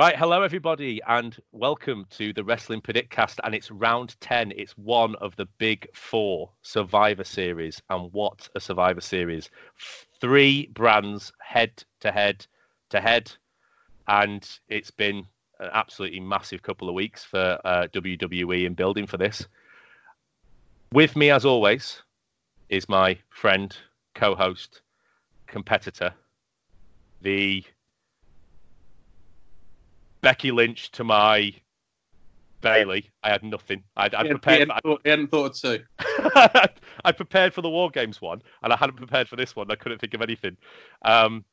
Right, hello everybody, and welcome to the Wrestling Predictcast. And it's round ten. It's one of the big four Survivor Series, and what a Survivor Series! Three brands head to head to head, and it's been an absolutely massive couple of weeks for uh, WWE in building for this. With me, as always, is my friend, co-host, competitor, the Becky Lynch to my Bayley. I had nothing. I'd, I'd He, prepared. hadn't thought, hadn't thought of two. I prepared for the War Games one, and I hadn't prepared for this one. I couldn't think of anything. Um,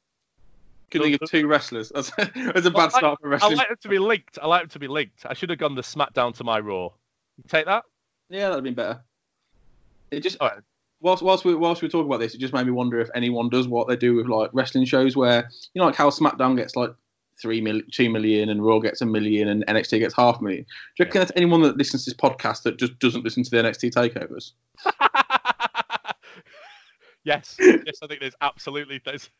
Could think of two wrestlers. That's, that's a bad start for wrestling. I like them to be linked. I like them to be linked. I should have gone the SmackDown to my Raw. You take that? Yeah, that'd have been better. It just right. whilst whilst we whilst we talk about this, it just made me wonder if anyone does what they do with like wrestling shows where you know like how SmackDown gets like three million, two million, and Raw gets a million, and NXT gets half a million. Do you reckon there's anyone that listens to this podcast that just doesn't listen to the NXT takeovers? yes, yes. I think there's absolutely there's.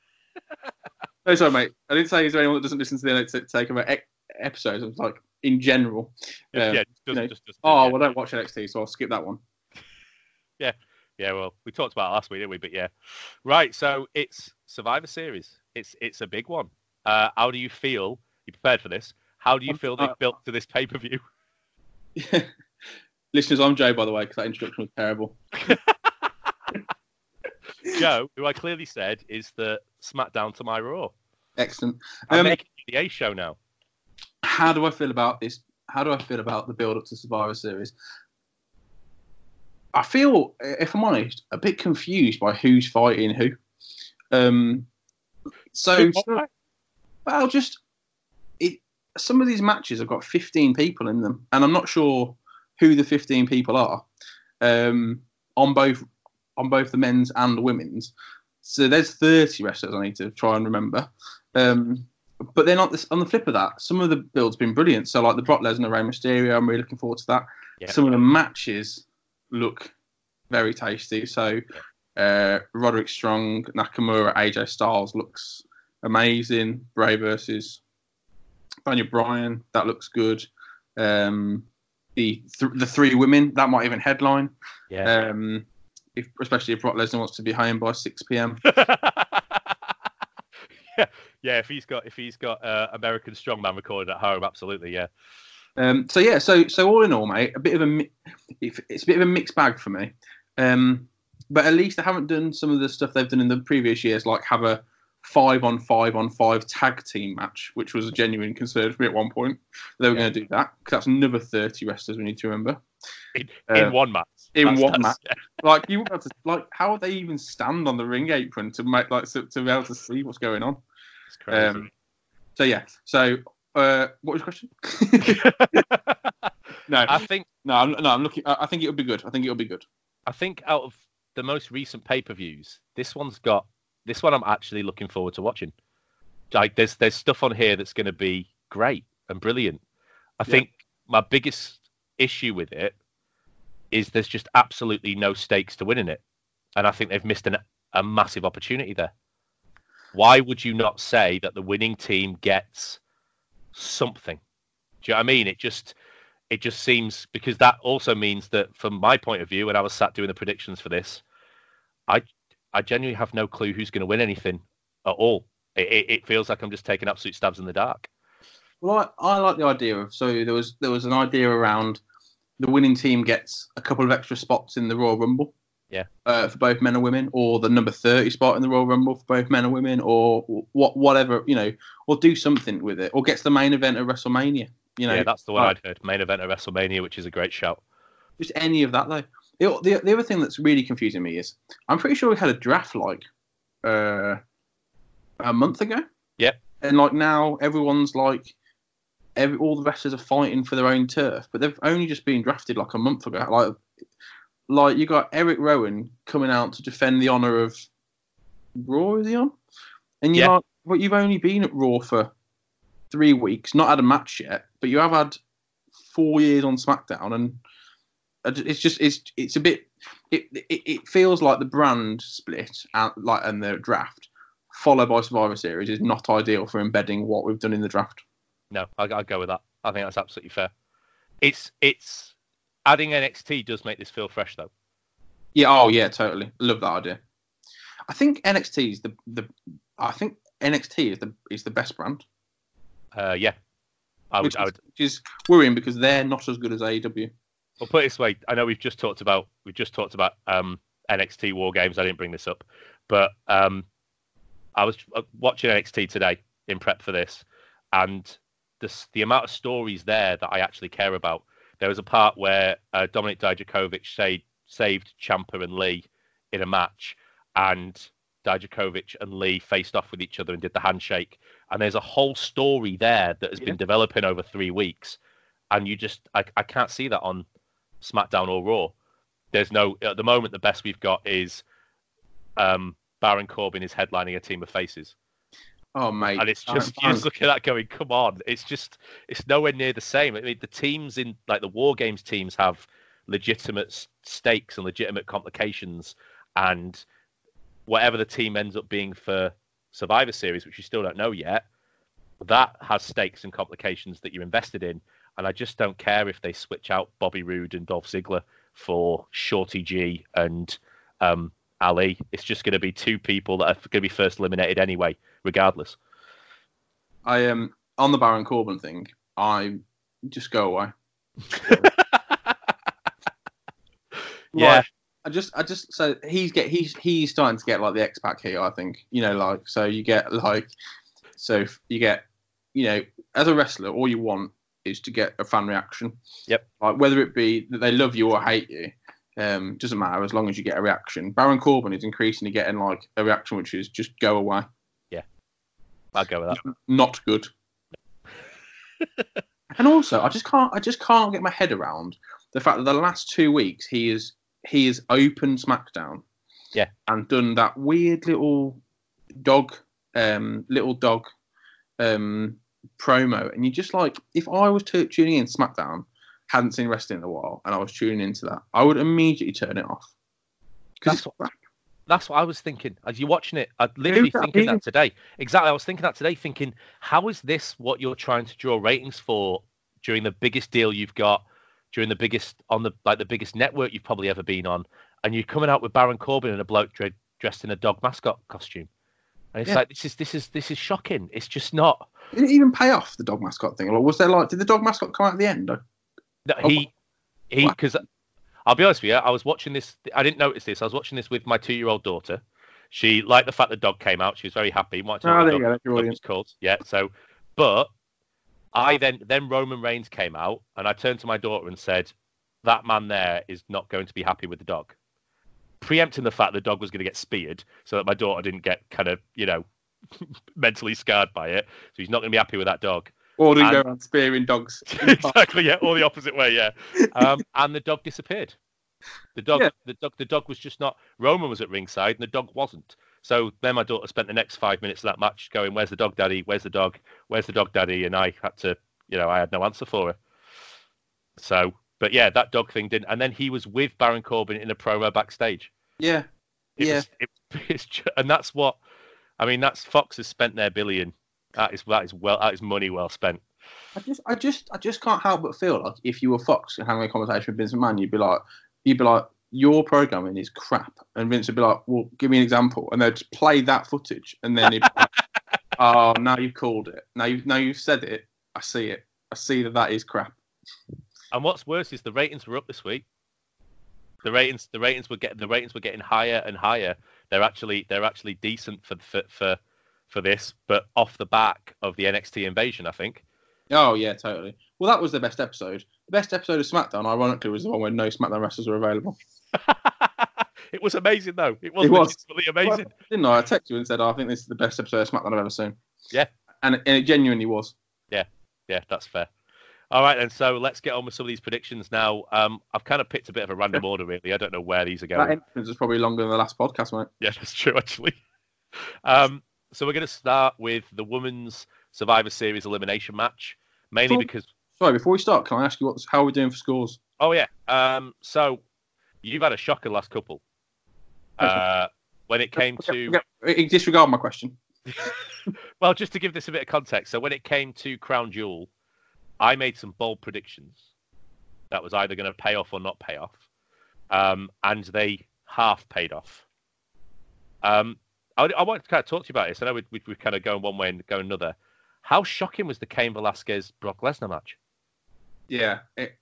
No, sorry, mate. I didn't say is there anyone that doesn't listen to the NXT takeover e- episodes. I was like in general. Um, yeah, just, you know, just, just, Oh, yeah. well, I don't watch NXT, so I'll skip that one. Yeah, yeah, well, we talked about it last week, didn't we? But yeah, right. So it's Survivor Series. It's it's a big one. Uh, how do you feel? You prepared for this? How do you feel they've Uh, built to this pay per view? Listeners, I'm Joe, by the way, because that introduction was terrible. Joe, who I clearly said is the SmackDown to my Raw. Excellent. I'm Um, making the A show now. how do I feel about this? How do I feel about the build up to Survivor Series? I feel, if I'm honest, a bit confused by who's fighting who. Um, so, well, just it. Some of these matches have got 15 people in them, and I'm not sure who the 15 people are um, on both on both the men's and the women's. So there's 30 wrestlers I need to try and remember. Um, but then on, this, on the flip of that, some of the builds been brilliant. So like the Brock Lesnar, Rey Mysterio, I'm really looking forward to that. Yeah. Some of the matches look very tasty. So uh, Roderick Strong, Nakamura, AJ Styles looks amazing. Bray versus Daniel Bryan, that looks good. Um, the th- the three women that might even headline. Yeah. Um, if, especially if Brock Lesnar wants to be home by 6 p.m. yeah, yeah. If he's got if he's got uh, American Strongman recorded at home, absolutely, yeah. Um, so yeah, so so all in all, mate, a bit of a mi- it's a bit of a mixed bag for me. Um, but at least they haven't done some of the stuff they've done in the previous years, like have a five on five on five tag team match, which was a genuine concern for me at one point. They were Yeah. going to do that because that's another thirty wrestlers we need to remember In, Uh, in one match. in That's- one that's- match. Like you have to, like how would they even stand on the ring apron to make like to, to be able to see what's going on? It's crazy. Um, so yeah, so uh, what was your question? no, I think no, I'm, no, I'm looking. I I think it'll be good. I think it'll be good. I think out of the most recent pay per views, this one's got this one I'm actually looking forward to watching. Like there's there's stuff on here that's going to be great and brilliant. I Yeah. think my biggest issue with it is there's just absolutely no stakes to winning it, and I think they've missed an, a massive opportunity there. Why would you not say that the winning team gets something? Do you know what I mean? It just it just seems because that also means that from my point of view, when I was sat doing the predictions for this, I I genuinely have no clue who's going to win anything at all. It, it, it feels like I'm just taking absolute stabs in the dark. Well, I, I like the idea of so there was there was an idea around the winning team gets a couple of extra spots in the Royal Rumble. Yeah. Uh, for both men and women, or the number thirty spot in the Royal Rumble for both men and women, or what whatever you know, or do something with it, or gets the main event of WrestleMania. You know, yeah, that's the one like- I'd heard. Main event of WrestleMania, which is a great shout. just any of that though. The, the, the other thing that's really confusing me is I'm pretty sure we had a draft like uh, a month ago. Yep. And like now everyone's like every, all the wrestlers are fighting for their own turf, but they've only just been drafted like a month ago. Like like you got Eric Rowan coming out to defend the honor of Raw. Is he on? And you Yeah. like, but you've only been at Raw for three weeks, not had a match yet, but you have had four years on SmackDown, and it's just it's it's a bit it it, it feels like the brand split and like and the draft followed by Survivor Series is not ideal for embedding what we've done in the draft. No, I, I'll go with that. I think that's absolutely fair. It's it's adding NXT does make this feel fresh though. Yeah. Oh, yeah. Totally. Love that idea. I think NXT is the the. I think NXT is the is the best brand. Uh, yeah, I would. which, I would. is, which is worrying because they're not as good as AEW. Well, put it this way. I know we've just talked about we've just talked about um, NXT War Games. I didn't bring this up, but um, I was uh, watching NXT today in prep for this, and the the amount of stories there that I actually care about. There was a part where uh, Dominic Dijakovic saved saved Ciampa and Lee in a match, and Dijakovic and Lee faced off with each other and did the handshake. And there's a whole story there that has Yeah. been developing over three weeks, and you just I, I can't see that on SmackDown or Raw. There's no at the moment the best we've got is um, Baron Corbin is headlining a team of faces, Oh mate, and it's just you just look at that going, come on, it's just it's nowhere near the same. I mean, the teams in like the War Games teams have legitimate stakes and legitimate complications, and whatever the team ends up being for Survivor Series, which you still don't know yet, that has stakes and complications that you're invested in. And I just don't care if they switch out Bobby Roode and Dolph Ziggler for Shorty G and um, Ali. It's just going to be two people that are going to be first eliminated anyway, regardless. I am um, on the Baron Corbin thing. I just go away. Yeah. Like, I just, I just, so he's get, he's, he's starting to get like the X Pac here. I think, you know, like, so you get like, so you get, you know, as a wrestler, all you want is to get a fan reaction. Yep. Like whether it be that they love you or hate you, um, doesn't matter as long as you get a reaction. Baron Corbin is increasingly getting like a reaction which is just go away, Yeah. I'll go with that. not good. and also, I just can't, I just can't get my head around the fact that the last two weeks he is he has opened SmackDown, Yeah. and done that weird little dog, um, little dog, um, promo, and you just like, if I was t- tuning in SmackDown, hadn't seen wrestling in a while, and I was tuning into that, I would immediately turn it off. That's crap. That's what I was thinking as you're watching it. I literally that thinking that today. Exactly, I was thinking that today. Thinking, how is this what you're trying to draw ratings for during the biggest deal you've got, during the biggest on the like the biggest network you've probably ever been on, and you're coming out with Baron Corbin and a bloke dre- dressed in a dog mascot costume, and it's Yeah. like this is this is this is shocking. It's just not. Did it even pay off the dog mascot thing? Or was there like, did the dog mascot come out at the end? No, Oh, he he because I'll be honest with you, I was watching this. I didn't notice this. I was watching this with my two-year-old daughter. She liked the fact the dog came out. She was very happy. Wanted to Oh, the there you go. That's your audience. was called. Yeah. So, but I then then Roman Reigns came out, and I turned to my daughter and said, "That man there is not going to be happy with the dog." Preempting the fact that the dog was going to get speared, so that my daughter didn't get kind of you know mentally scarred by it. So he's not going to be happy with that dog. Or And- go around spearing dogs? exactly, yeah, or the opposite way, yeah. Um, and the dog disappeared. The dog, Yeah. the dog, the dog was just not. Roman was at ringside, and the dog wasn't. So then my daughter spent the next five minutes of that match going, "Where's the dog, Daddy? Where's the dog? Where's the dog, Daddy?" And I had to, you know, I had no answer for her. So, but yeah, that dog thing didn't. And then he was with Baron Corbin in a promo backstage. Yeah. It Yeah. was, it, it's and that's what I mean. That's Fox has spent their billion. That is that is well that is money well spent. I just, I just, I just can't help but feel like if you were Fox and having a conversation with Vince McMahon, you'd be like, you'd be like, your programming is crap, and Vince would be like, well, give me an example, and they'd just play that footage, and then he'd be like, oh, now you've called it, now you've, now you've said it, I see it, I see that that is crap. And what's worse is the ratings were up this week. The ratings, the ratings were getting, the ratings were getting higher and higher. They're actually, they're actually decent for for for, for this, but off the back of the NXT invasion, I think. Oh yeah, totally. Well, that was the best episode. The best episode of SmackDown, ironically, was the one where no SmackDown wrestlers were available. it was amazing though. It was, It was. amazing. Well, didn't I? I texted you and said, oh, I think this is the best episode of SmackDown I've ever seen. Yeah. and, and it genuinely was. Yeah. Yeah, that's fair. All right, then. So let's get on with some of these predictions now. Um, I've kind of picked a bit of a random order, really. I don't know where these are going. That entrance was probably longer than the last podcast, mate. Yeah, that's true, actually. Um, so we're going to start with the women's Survivor Series elimination match, mainly because Sorry, before we start, can I ask you what's how are we doing for scores? Oh yeah. Um, so you've had a shocker last couple. Uh, when it came to disregard my question. well, just to give this a bit of context, so when it came to Crown Jewel, I made some bold predictions that was either going to pay off or not pay off, um, and they half paid off. Um, I, I want to kind of talk to you about this. I know we, we, we're kind of going one way and going another. How shocking was the Cain Velasquez Brock Lesnar match? Yeah. It,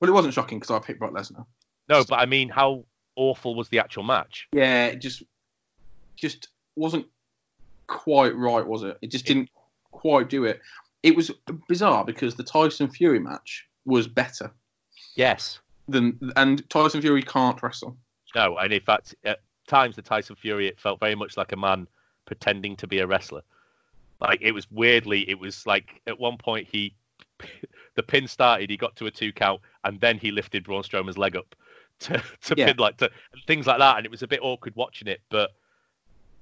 well, it wasn't shocking because I picked Brock Lesnar. No, but I mean, how awful was the actual match? Yeah, it just just wasn't quite right, was it? It just didn't quite do it. It was bizarre because the Tyson Fury match was better Yes. than, and Tyson Fury can't wrestle. No, and in fact, at times the Tyson Fury, it felt very much like a man pretending to be a wrestler. Like it was weirdly, it was like at one point he, the pin started, he got to a two count, and then he lifted Braun Strowman's leg up to to Yeah. pin like to and things like that, and it was a bit awkward watching it, but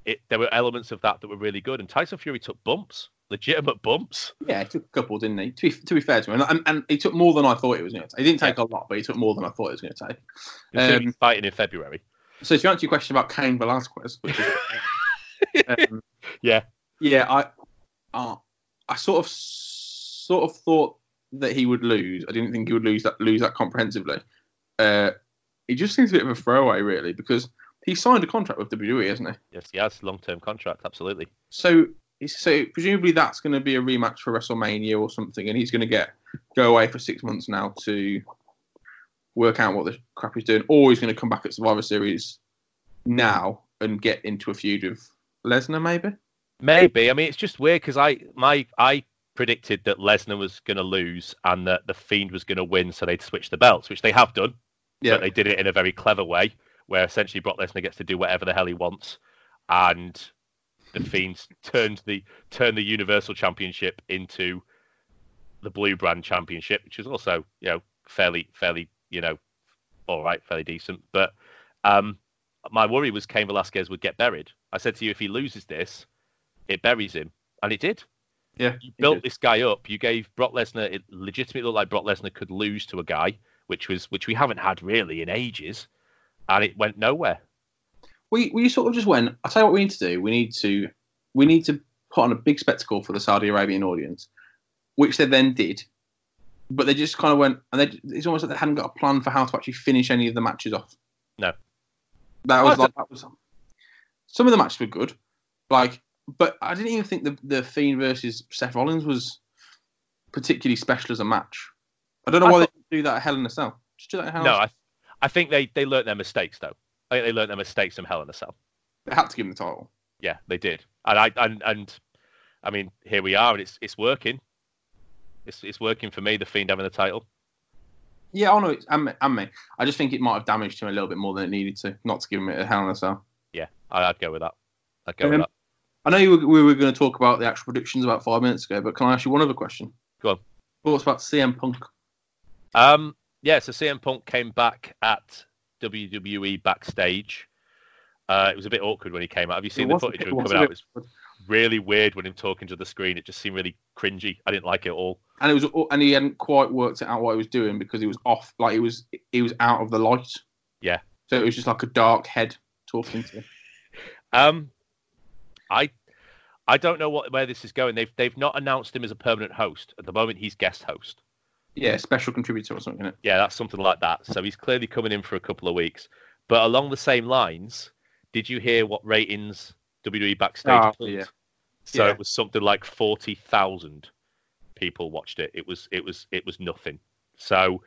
it there were elements of that that were really good, and Tyson Fury took bumps, legitimate bumps. Yeah, he took a couple, didn't he? To be, to be fair to him, and, and he took more than I thought it was going to take. He didn't take a lot, but he took more than I thought it was going to take. Considering Um, he's fighting in February. So to answer your question about Cain Velasquez, which is, um, Yeah. yeah, I, uh, I sort of, sort of thought that he would lose. I didn't think he would lose that lose that comprehensively. Uh, he just seems a bit of a throwaway, really, because he signed a contract with WWE, hasn't he? Yes, he has long term contract, absolutely. So, so presumably that's going to be a rematch for WrestleMania or something, and he's going to get go away for six months now to work out what the crap he's doing, or he's going to come back at Survivor Series now and get into a feud with Lesnar, maybe. Maybe. I mean, it's just weird because I my I predicted that Lesnar was going to lose and that the Fiend was going to win, so they'd switch the belts, which they have done. Yeah. But they did it in a very clever way, where essentially Brock Lesnar gets to do whatever the hell he wants, and the Fiends turned the turned the Universal Championship into the Blue Brand Championship, which was also you know fairly fairly you know all right, fairly decent. But um, my worry was Cain Velasquez would get buried. I said to you, if he loses this, it buries him, and it did. Yeah, You built this guy up. You gave Brock Lesnar. It legitimately looked like Brock Lesnar could lose to a guy, which was which we haven't had really in ages, and it went nowhere. We we sort of just went. I'll tell you what we need to do. We need to we need to put on a big spectacle for the Saudi Arabian audience, which they then did. But they just kind of went, and they, it's almost like they hadn't got a plan for how to actually finish any of the matches off. No. that was like that was. Some of the matches were good, like, but I didn't even think the the Fiend versus Seth Rollins was particularly special as a match. I don't know I why thought- they didn't do that at Hell in a Cell. Just do that at Hell in No, a Cell. I, I think they they learnt their mistakes though. I think they learnt their mistakes from Hell in a Cell. They had to give him the title. Yeah, they did, and I and and I mean here we are, and it's it's working. It's it's working for me. The Fiend having the title. Yeah, I know and me, and me. I just think it might have damaged him a little bit more than it needed to, not to give him a Hell in a Cell. Yeah, I, I'd go with that. I'd go Um, with that. I know you were, we were going to talk about the actual predictions about five minutes ago, but can I ask you one other question? Go on. Thoughts about CM Punk? Um, yeah, so CM Punk came back at WWE backstage. Uh, it was a bit awkward when he came out. Have you seen It the footage of him coming out? It was really weird when him talking to the screen. It just seemed really cringy. I didn't like it at all. And it was, and he hadn't quite worked out what he was doing because he was off, like he was, he was out of the light. Yeah. So it was just like a dark head talking to. him. Um, I I don't know what where this is going. They've they've not announced him as a permanent host at the moment. He's guest host. Yeah, special contributor or something. Yeah, that's something like that. So he's clearly coming in for a couple of weeks. But along the same lines, did you hear what ratings WWE backstage? Oh, pulled? yeah. So Yeah. it was something like forty thousand people watched it. It was it was it was nothing. So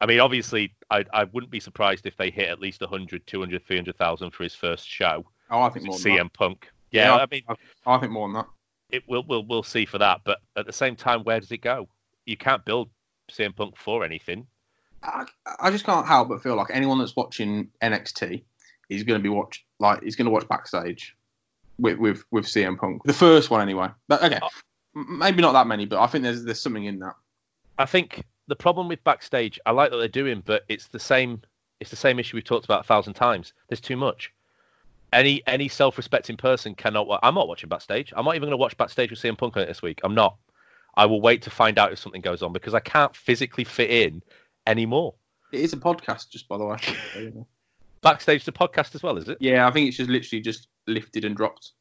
I mean, obviously, I I wouldn't be surprised if they hit at least 100, 200, 300,000 for his first show. Oh, I think more than CM Punk. Yeah, Yeah. I mean, that. I think more than that. it will we'll we'll see for that. But at the same time, where does it go? You can't build CM Punk for anything. I, I just can't help but feel like anyone that's watching NXT is going to be watch like he's going to watch backstage with with with CM Punk, the first one anyway. But okay, Oh. maybe not that many, but I think there's there's something in that. I think the problem with backstage, I like what they're doing, but it's the same. It's the same issue we've talked about a thousand times. There's too much. Any any self-respecting person cannot. I'm not watching backstage. I'm not even going to watch backstage with CM Punk on it this week. I'm not. I will wait to find out if something goes on because I can't physically fit in anymore. It is a podcast, just by the way. Backstage the podcast as well, is it? yeah, I think it's just literally just lifted and dropped.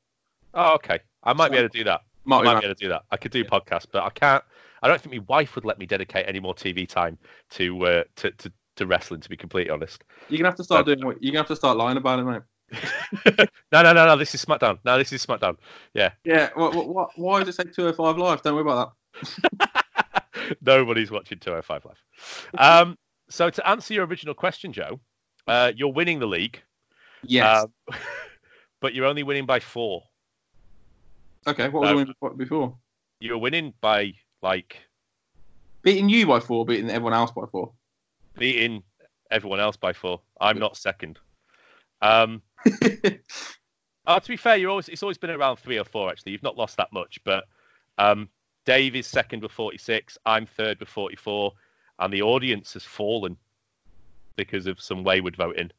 Oh, okay. I might be able to do that. Might I be might be able to do that. I could do podcasts, but I can't. I don't think my wife would let me dedicate any more TV time to uh, to, to to wrestling. To be completely honest. You're gonna have to start doing what you're gonna have to start lying about it, mate. no, no, no, no. This is SmackDown. No, this is SmackDown. Yeah. What, what, what, why does it say 205 live? Don't worry about Nobody's watching 205 Live. Um, so to answer your original question, Joe, uh, you're winning the league. Yes. um, but you're only winning by four. okay. What was no. I winning before? You're winning by like Beating you by four, beating everyone else by four. beating everyone else by four. I'm not second. Um, oh, to be fair, you're always it's always been around three or four. Actually, you've not lost that much. But um, Dave is second with 46. I'm third with 44, and the audience has fallen because of some wayward voting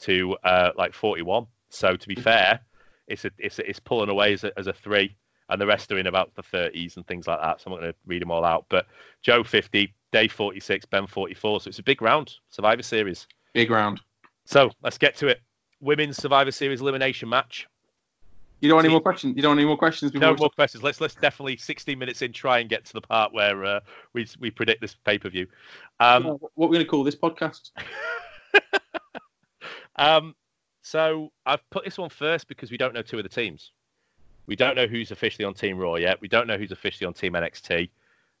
to uh, like 41. So to be fair, it's a, it's a, it's pulling away as a, as a three, and the rest are in about the 30s and things like that. So I'm not going to read them all out. But Joe 50, Dave 46, Ben 44. So it's a big round, Survivor Series. Big round. So let's get to it. Women's Survivor Series elimination match. You don't want any more questions? You don't want any more questions before No more questions. Let's let's definitely 16 minutes in try and get to the part where uh, we we predict this pay per view. Um, what we're going to call this podcast? um, so I've put this one first because we don't know two of the teams. We don't know who's officially on Team Raw yet. We don't know who's officially on Team NXT.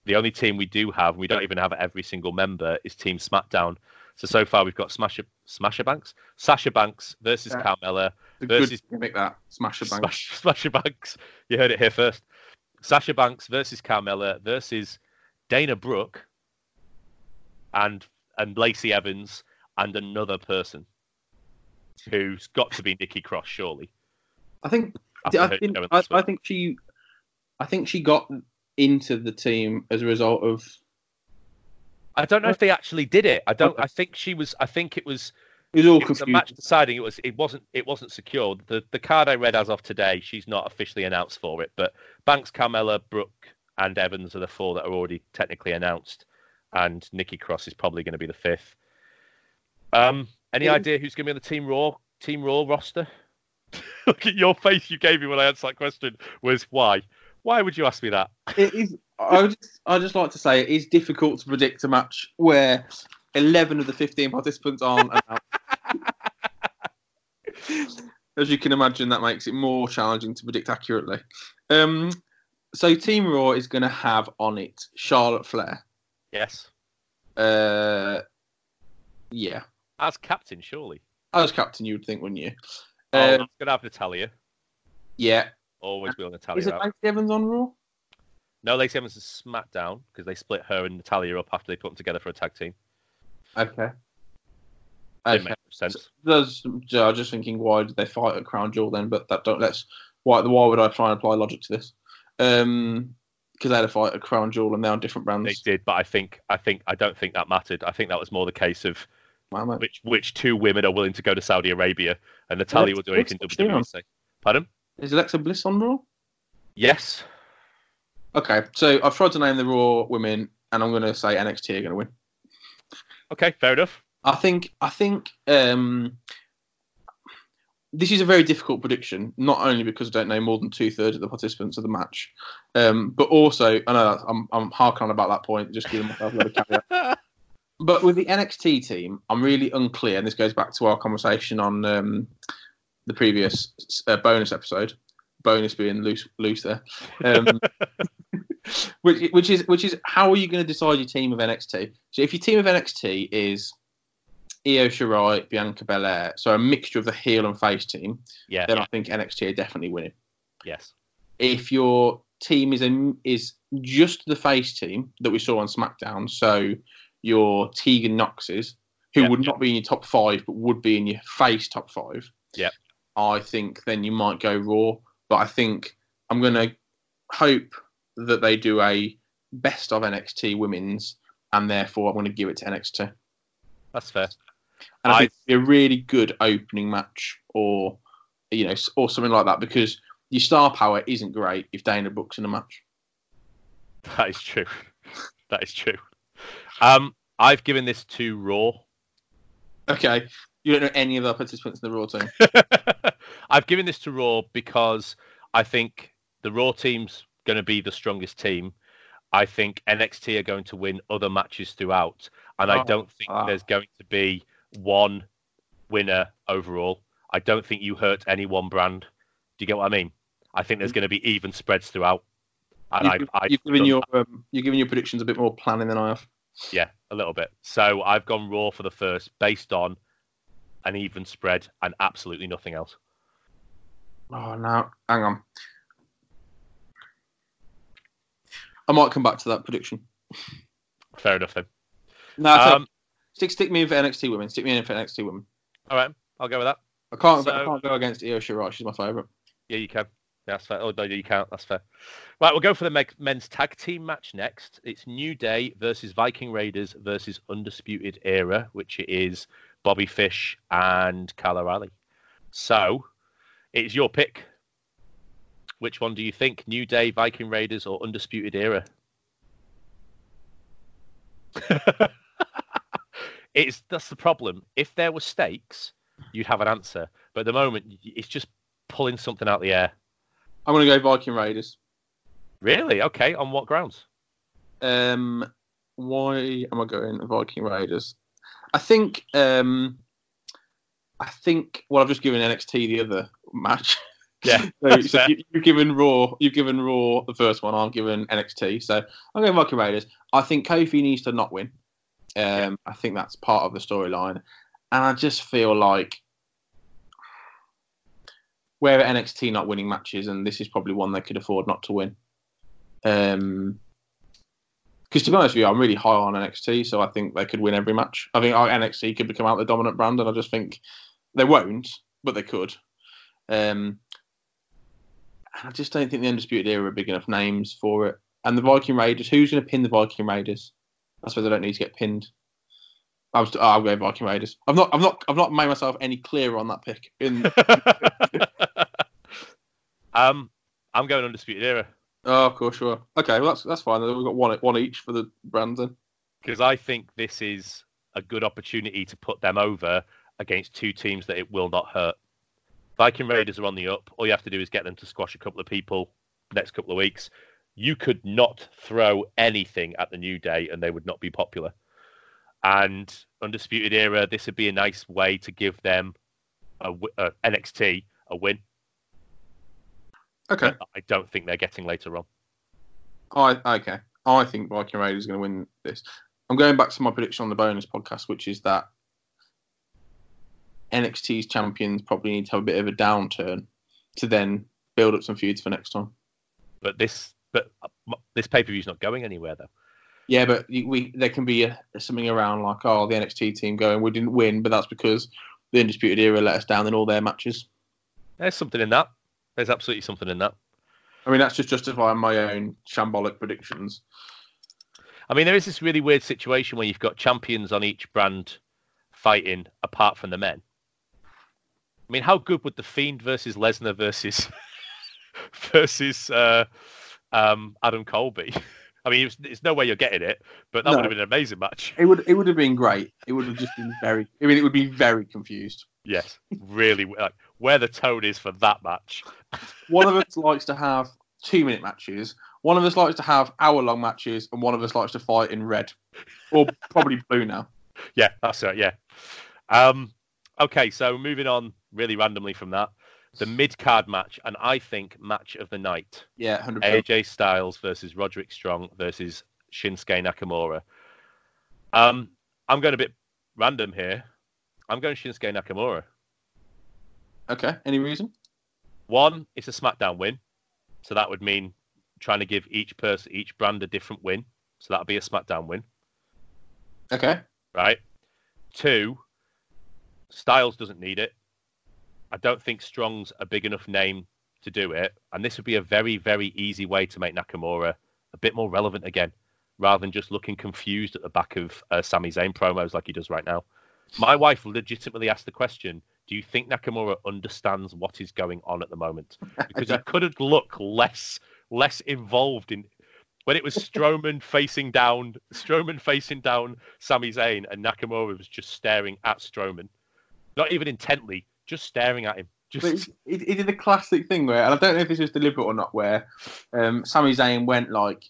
The only team we do have, we don't even have every single member, is Team SmackDown. So so far we've got Smasher Smasher Banks, Sasha Banks versus Yeah. Carmella a Versus- good gimmick that. Smash a bang. Smash, Sasha Banks. You heard it here first. Sasha Banks versus Carmella versus Dana Brooke and and Lacey Evans and another person who's got to be Nikki Cross, surely. I think I think I, I think she I think she got into the team as a result of I don't know if they actually did it. I don't. I think she was. I think it was. It was all It was a confusing. match deciding. It was. It wasn't. It wasn't secured. The the card I read as of today, she's not officially announced for it. But Banks, Carmella, Brooke, and Evans are the four that are already technically announced, and Nikki Cross is probably going to be the fifth. Um, any Yeah. idea who's going to be on the Team Raw Team Raw roster? Look at your face you gave me when I answered that question. Was why? Why would you ask me that? It is. I would just, I just like to say it is difficult to predict a match where eleven of the fifteen participants aren't announced. As you can imagine, that makes it more challenging to predict accurately. Um, so Team Raw is going to have on it Charlotte Flair. Yes, Uh, yeah, as captain, surely. as captain, you would think, wouldn't you? Oh, it's going to have Natalya. yeah. Always will Natalya. Is it. Lacey Evans on Raw? No, Lacey Evans is SmackDown because they split her and Natalya up after they put them together for a tag team. Okay. Okay. make much sense. Does I was just thinking why did they fight at Crown Jewel then? But that don't let's why why would I try and apply logic to this? Um, because they had a fight at Crown Jewel and they're on different brands. They did, but I think I think I don't think that mattered. I think that was more the case of Wow, which which two women are willing to go to Saudi Arabia, and Natalya will do anything? WWE say. Pardon? Is Alexa Bliss on Raw? Yes. Okay, so I've tried to name the Raw women, and I'm going to say NXT are going to win. Okay, fair enough. I think I think um, this is a very difficult prediction. Not only because I don't know more than two thirds of the participants of the match, um, but also I know I'm I'm harking on about that point. Just giving myself a little caveat. But with the NXT team, I'm really unclear, and this goes back to our conversation on um, the previous uh, bonus episode. Bonus being loose, loose there. Um, which, which is which is how are you going to decide your team of NXT? So if your team of NXT is Io Shirai, Bianca Belair, so a mixture of the heel and face team, Yeah. then I think NXT are definitely winning. Yes. If your team is a, is just the face team that we saw on SmackDown, so your Tegan Noxes, who Yeah. would not be in your top five but would be in your face top five, yeah, I think then you might go Raw. But I think I'm going to hope that they do a best of NXT women's, and therefore I'm going to give it to NXT. That's fair. And I, I- think a really good opening match, or you know, or something like that, because your star power isn't great if Dana Brooke's in a match. That is true. That is true. Um, I've given this to Raw. Okay, you don't know any of our participants in the Raw team. I've given this to Raw because I think the Raw team's going to be the strongest team. I think NXT are going to win other matches throughout, and I Oh, don't think there's going to be one winner overall. I don't think you hurt any one brand. Do you get what I mean? I think there's going to be even spreads throughout, and You've, I, you've given your um, you're giving your predictions a bit more planning than I have. yeah a little bit. So I've gone Raw for the first, based on an even spread and absolutely nothing else. Oh no, hang on. I might come back to that prediction. Fair enough then. No, Um, stick stick me in for NXT women. Stick me in for NXT women. all right, I'll go with that. I can't I can't go against Io Shirai. She's my favourite. Yeah, you can. Yeah, that's fair. Oh, no, you can't. That's fair. Right, we'll go for the men's tag team match next. It's New Day versus Viking Raiders versus Undisputed Era, which is Bobby Fish and Kyle O'Reilly. So, it's your pick. Which one do you think? New Day, Viking Raiders, or Undisputed Era? it's that's the problem. If there were stakes, you'd have an answer. But at the moment, it's just pulling something out of the air. I'm going to go Viking Raiders. Really? Okay. On what grounds? Um, why am I going Viking Raiders? I think um, I think well I've just given NXT the other match. Yeah, so, so you, you've given Raw, you've given Raw the first one. I've given NXT. So I'm going Viking Raiders. I think Kofi needs to not win. Um, I think that's part of the storyline, and I just feel like where NXT not winning matches, and this is probably one they could afford not to win. Um, because to be honest with you, I'm really high on NXT, so I think they could win every match. I think our NXT could become out the dominant brand, and I just think they won't, but they could. Um, I just don't think the Undisputed Era are big enough names for it. And the Viking Raiders, who's going to pin the Viking Raiders? I suppose I don't need to get pinned. I was, oh, I'll go Viking Raiders. I've not, I've not, I've not made myself any clearer on that pick. In, um, I'm going Undisputed Era oh, of course, sure. Okay, well that's that's fine. We've got one, one each for the brands then. because I think this is a good opportunity to put them over against two teams that it will not hurt. Viking Raiders are on the up. All you have to do is get them to squash a couple of people next couple of weeks. You could not throw anything at the New Day and they would not be popular. And Undisputed Era, this would be a nice way to give them a, w- uh, NXT a win. Okay. I don't think they're getting later on. I okay. I think Viking Raiders is going to win this. I'm going back to my prediction on the bonus podcast, which is that NXT's champions probably need to have a bit of a downturn to then build up some feuds for next time. But this, but uh, this pay per view is not going anywhere though. Yeah, but we there can be a, something around like, oh, the NXT team going, we didn't win, but that's because the Undisputed Era let us down in all their matches. There's something in that. There's absolutely something in that. I mean, that's just justifying my own shambolic predictions. I mean, there is this really weird situation where you've got champions on each brand fighting apart from the men. I mean, how good would the Fiend versus Lesnar versus versus uh, um, Adam Colby. I mean, it's, no way you're getting it, but that No. would have been an amazing match. It would it would have been great. It would have just been very. I mean, it would be very confused. Yes, really, like where the tone is for that match. One of us likes to have two minute matches. One of us likes to have hour long matches, and one of us likes to fight in red, or probably blue now. Yeah, that's right. Yeah. Um, okay, so moving on really randomly from that, the mid card match, and I think match of the night. Yeah, hundred percent. AJ Styles versus Roderick Strong versus Shinsuke Nakamura. Um, I'm going a bit random here. I'm going Shinsuke Nakamura. Okay. Any reason? One, it's a SmackDown win, so that would mean trying to give each person, each brand, a different win. So that'll be a SmackDown win, Okay. right? Two, Styles doesn't need it. I don't think Strong's a big enough name to do it, and this would be a very, very easy way to make Nakamura a bit more relevant again, rather than just looking confused at the back of uh, Sami Zayn promos like he does right now. My wife legitimately asked the question: Do you think Nakamura understands what is going on at the moment? Because he couldn't look less less involved in when it was Strowman facing down Strowman facing down Sami Zayn and Nakamura was just staring at Strowman, not even intently, just staring at him. Just he, he did the classic thing where, and I don't know if this was deliberate or not, where um, Sami Zayn went like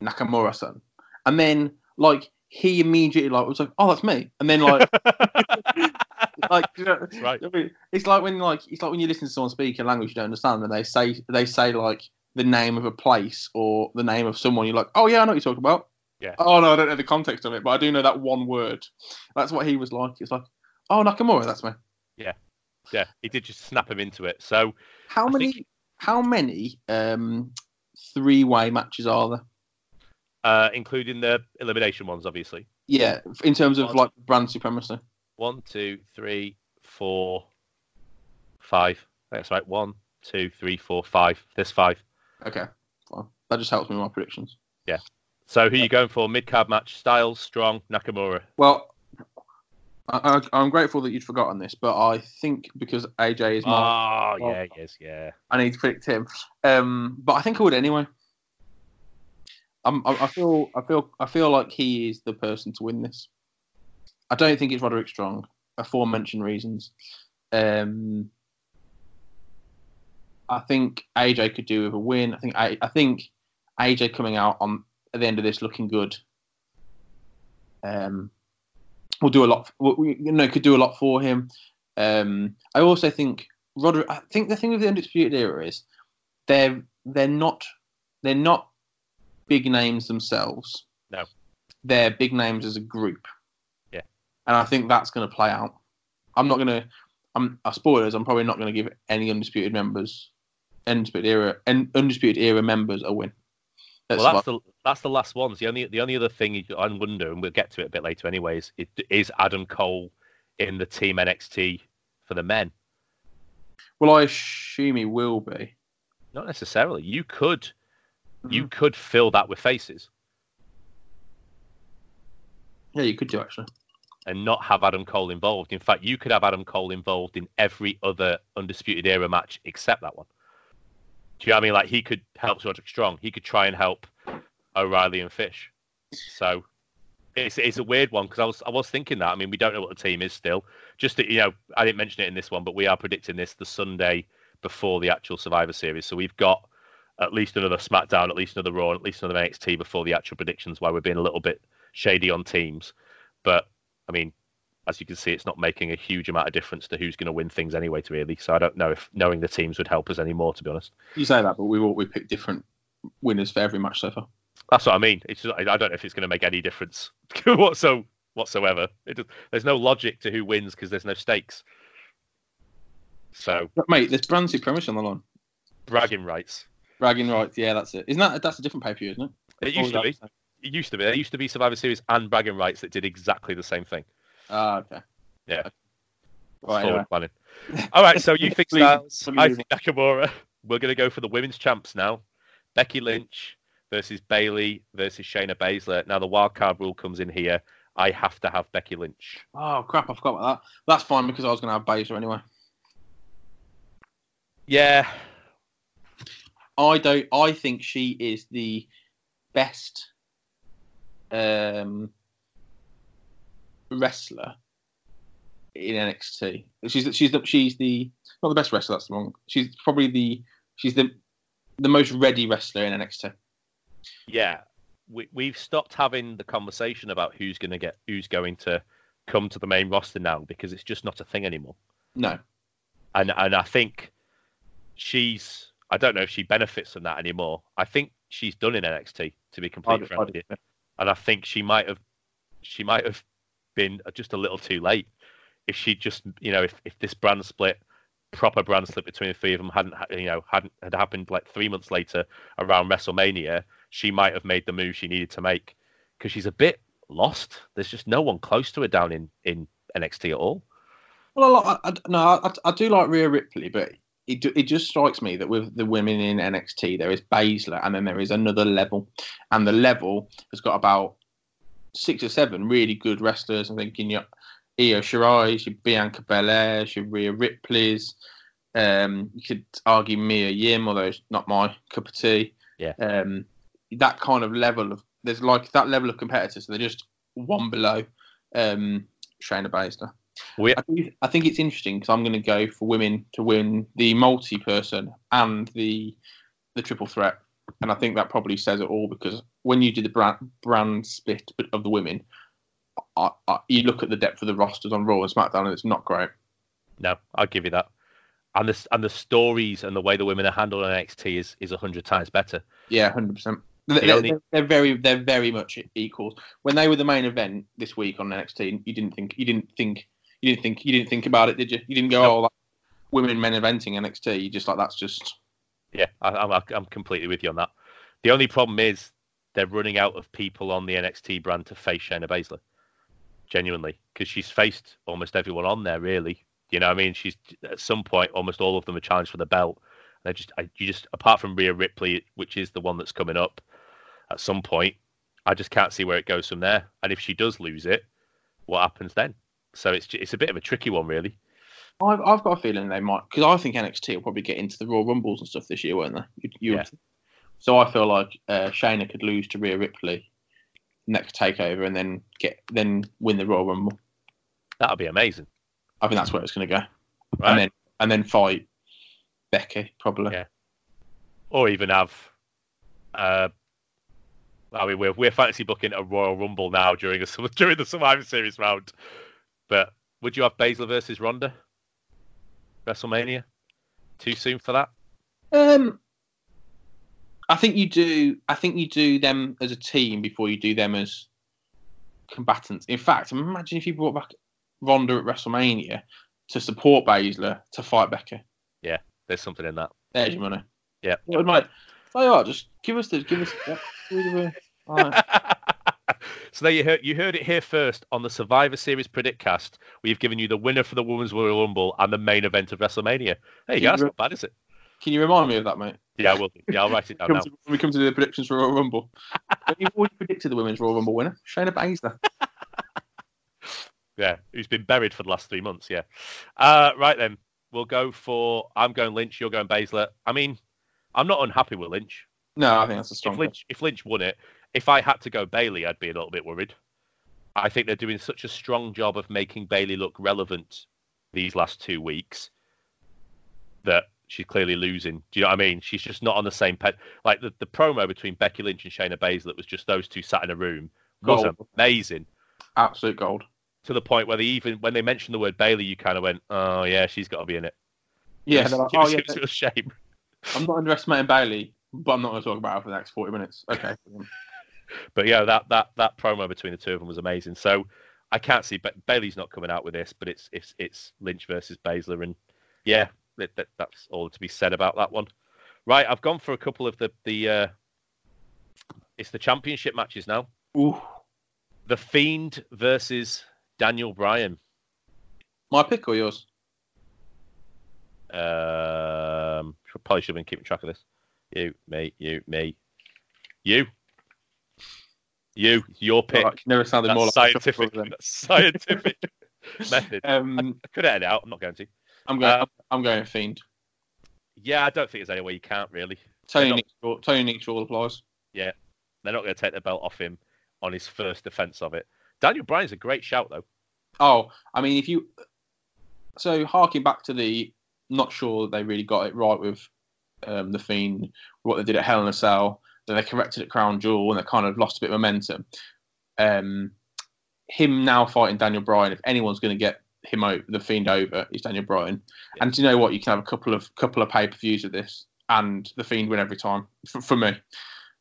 Nakamura-san, and then like he immediately like was like, "Oh, that's me," and then like like you know, right. it's like when like it's like when you listen to someone speak a language you don't understand, and they say they say like the name of a place or the name of someone. You're like, "Oh yeah, I know what you're talking about." Yeah. Oh no, I don't know the context of it, but I do know that one word. That's what he was like. It's like, "Oh, Nakamura, that's me." yeah, he did just snap him into it. So How I many? think- How many um, three-way matches are there? uh, including the elimination ones, obviously. Yeah, in terms of like brand supremacy. One, two, three, four, five. That's right. One, two, three, four, five. There's five. Okay, well, that just helps me with my predictions. Yeah. So who are you going for? Mid card match: Styles, Strong, Nakamura. Well, I, I, I'm grateful that you'd forgotten this, but I think because AJ is my, Oh yeah, yes, yeah. I need to predict him. Um, but I think I would anyway. I'm, I, I feel, I feel, I feel like he is the person to win this. I don't think it's Roderick Strong, aforementioned reasons. Um, I think AJ could do with a win. I think I, I think AJ coming out on at the end of this looking good. Um, will do a lot. Will, you know, could do a lot for him. Um, I also think Roderick. I think the thing with the undisputed era is they're they're not they're not big names themselves. No. they're big names as a group. Yeah. and I think that's going to play out. I'm not going to. I'm uh, spoilers. I'm probably not going to give any undisputed members, undisputed era, and undisputed era members a win. That's well, that's what- the that's the last ones. The only the only other thing I wonder, and we'll get to it a bit later, anyways, is, is Adam Cole in the Team NXT for the men? well, I assume he will be. Not necessarily. You could you Mm-hmm. could fill that with faces Yeah, you could do actually. and not have Adam Cole involved. In fact, you could have Adam Cole involved in every other undisputed era match except that one. Do you know what I mean? Like he could help Roderick Strong. He could try and help O'Reilly and Fish. So it's it's a weird one because I was I was thinking that. I mean, we don't know what the team is still. Just that you know, I didn't mention it in this one, but we are predicting this the Sunday before the actual Survivor Series. So we've got at least another SmackDown, at least another Raw, at least another NXT before the actual predictions. Why we're being a little bit shady on teams, but I mean, as you can see, it's not making a huge amount of difference to who's going to win things anyway. To really, so I don't know if knowing the teams would help us anymore. To be honest. You say that, but we all we picked different winners for every match so far. That's what I mean. It's just, I don't know if it's going to make any difference whatso, whatsoever. It there's no logic to who wins because there's no stakes. So But, mate, there's brand supremacy on the line. bragging rights. Bragging rights, yeah, that's it. Isn't that that's a different pay per view, isn't it? It used to be. It used to be. There used to be Survivor Series and bragging rights that did exactly the same thing. Ah, okay. Yeah. Right, Forward anyway. planning. All right. So you think Styles? I think Nakamura. We're going to go for the women's champs now. Becky Lynch versus Bayley versus Shayna Baszler. Now the wild card rule comes in here. I have to have Becky Lynch. Oh crap! I forgot about that. That's fine because I was going to have Baszler anyway. Yeah, I don't. I think she is the best um, wrestler in NXT. She's she's the, she's the not the best wrestler. That's wrong. She's probably the she's the the most ready wrestler in NXT. yeah. We we've stopped having the conversation about who's going to get who's going to come to the main roster now because it's just not a thing anymore. No, and and I think she's I don't know if she benefits from that anymore. I think she's done in NXT to be completely frank with you, and I think she might have she might have been just a little too late if she just you know if, if this brand split proper brand split between the three of them hadn't you know hadn't had happened like three months later around WrestleMania, she might have made the move she needed to make because she's a bit lost. There's just no one close to her down in in NXT at all. Well, I, I- no, I, I do like Rhea Ripley, but it it just strikes me that with the women in NXT, there is Baszler, and then there is another level, and the level has got about six or seven really good wrestlers. I'm thinking your Io Shirai, your Bianca Belair, your Rhea Ripley's. Um, you could argue Mia Yim, although it's not my cup of tea. Yeah. Um, that kind of level of there's like that level of competitors. So they're just one below um, Shayna Baszler. We, I, do, I think it's interesting because I'm going to go for women to win the multi-person and the the triple threat, and I think that probably says it all because when you do the brand brand split of the women, I, I, you look at the depth of the rosters on Raw and SmackDown, and it's not great. No, I'll give you that. And the and the stories and the way the women are handled on NXT is is hundred times better. Yeah, hundred percent. They're, they're very, they're very much equals. When they were the main event this week on NXT, you didn't think, you didn't think, you didn't think, you didn't think about it, did you? You didn't go, Nope. oh, like, women men eventing NXT. You just like that's just Yeah, I, I'm I'm completely with you on that. The only problem is they're running out of people on the NXT brand to face Shayna Baszler. Genuinely, because she's faced almost everyone on there, really. You know, what I mean, she's at some point almost all of them are challenged for the belt. They just, I, you just apart from Rhea Ripley, which is the one that's coming up at some point, I just can't see where it goes from there. And if she does lose it, what happens then? So it's it's a bit of a tricky one, really. I've, I've got a feeling they might because I think NXT will probably get into the Raw Rumbles and stuff this year, won't they? You, you Yeah. So I feel like uh, Shayna could lose to Rhea Ripley next takeover and then get then win the Royal Rumble. That'd be amazing, I think that's where it's going to go, right? and then and then fight Becky probably. Yeah. or even have. Uh, I mean, we're we're fantasy booking a Royal Rumble now during a during the Survivor Series round. But would you have Baszler versus Ronda? WrestleMania? Too soon for that? Um, I think you do. I think you do them as a team before you do them as combatants. In fact, imagine if you brought back Ronda at WrestleMania to support Baszler to fight Becky. Yeah, there's something in that. There's your money. Yeah. It would make. Tell you just give us the give us. Yeah, the- right. so there you heard you heard it here first on the Survivor Series Predict Cast. We've given you the winner for the Women's Royal Rumble and the main event of WrestleMania. There you go. That's not bad, is it? Can you remind me of that, mate? Yeah, I will. do. Yeah, I'll write it down when we come to the predictions for Royal Rumble. You've already predicted the women's Royal Rumble winner, Shayna Baszler. Yeah, who's been buried for the last three months. Yeah. Uh, right then, we'll go for. I'm going Lynch. You're going Baszler. I mean, I'm not unhappy with Lynch. No, I think that's a strong. If Lynch, if Lynch won it, if I had to go Bayley, I'd be a little bit worried. I think they're doing such a strong job of making Bayley look relevant these last two weeks that she's clearly losing. Do you know what I mean? She's just not on the same pet. Like the, the promo between Becky Lynch and Shayna Baszler was just those two sat in a room was Gold. amazing. Absolute gold. To the point where they even when they mentioned the word Bayley, you kind of went, "Oh yeah, she's got to be in it." Yeah, was, like, it was, oh, yeah, it was a shame. I'm not underestimating Bayley, but I'm not going to talk about her for the next 40 minutes. Okay. But yeah, that that that promo between the two of them was amazing. So I can't see, but Bayley's not coming out with this, but it's it's it's Lynch versus Baszler, and yeah, that, that, that's all to be said about that one. Right, I've gone for a couple of the the uh, it's the championship matches now. Ooh. The Fiend versus Daniel Bryan. My pick or yours? Um, probably should have been keeping track of this. You, me, you, me, you, you. Your pick. Alright, never sounded That's more like scientific. shuffle than- That's scientific method. Um, I could edit it out. I'm not going to. I'm going. Uh, I'm going Fiend. Yeah, I don't think there's any way you can't really. Tony not- rule, Tony Nick's rule applies. They're not going to take the belt off him on his first defense of it. Daniel Bryan's a great shout though. Oh, I mean, if you so harking back to the not sure they really got it right with um, the Fiend, what they did at Hell in a Cell, then they corrected at Crown Jewel, and they kind of lost a bit of momentum. Um, him now fighting Daniel Bryan, if anyone's going to get him over, the Fiend over, is Daniel Bryan. Yeah. And do you know what? You can have a couple of couple of pay per views of this, and the Fiend win every time for, for me.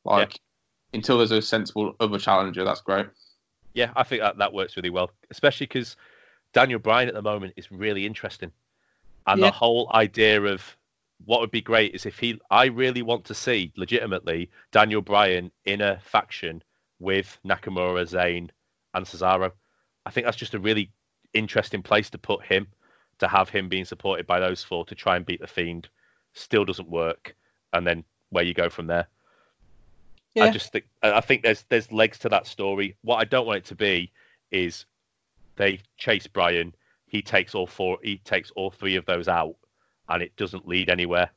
Like until there's a sensible other challenger, that's great. Yeah, I think that, that works really well, especially because Daniel Bryan at the moment is really interesting. And Yeah. the whole idea of what would be great is if he, I really want to see legitimately Daniel Bryan in a faction with Nakamura, Zayn, and Cesaro. I think that's just a really interesting place to put him, to have him being supported by those four to try and beat the Fiend. Still doesn't work. And then where you go from there. I just think I I think there's there's legs to that story. What I don't want it to be is they chase Bryan, he takes all four, he takes all three of those out, and it doesn't lead anywhere,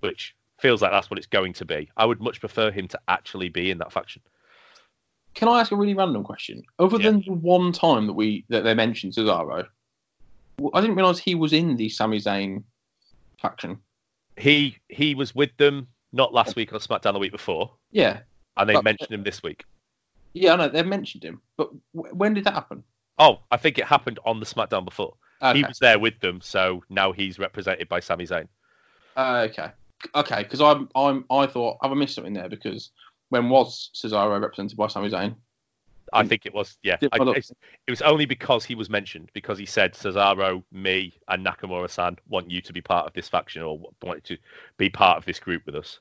which feels like that's what it's going to be. I would much prefer him to actually be in that faction. Can I ask a really random question? Other Yeah. than the one time that we that they mentioned Cesaro, I didn't realize he was in the Sami Zayn faction. He he was with them not last week on SmackDown the week before, Yeah, and they But- mentioned him this week. yeah, I know they've mentioned him, but w- when did that happen? Oh, I think it happened on the SmackDown before. Okay, He was there with them, so now he's represented by Sami Zayn. Uh, okay, okay, because I'm I'm I thought have I missed something there because when was Cesaro represented by Sami Zayn? I think it was, yeah. I, it was only because he was mentioned, because he said Cesaro, me, and Nakamura-san want you to be part of this faction or wanted to be part of this group with us.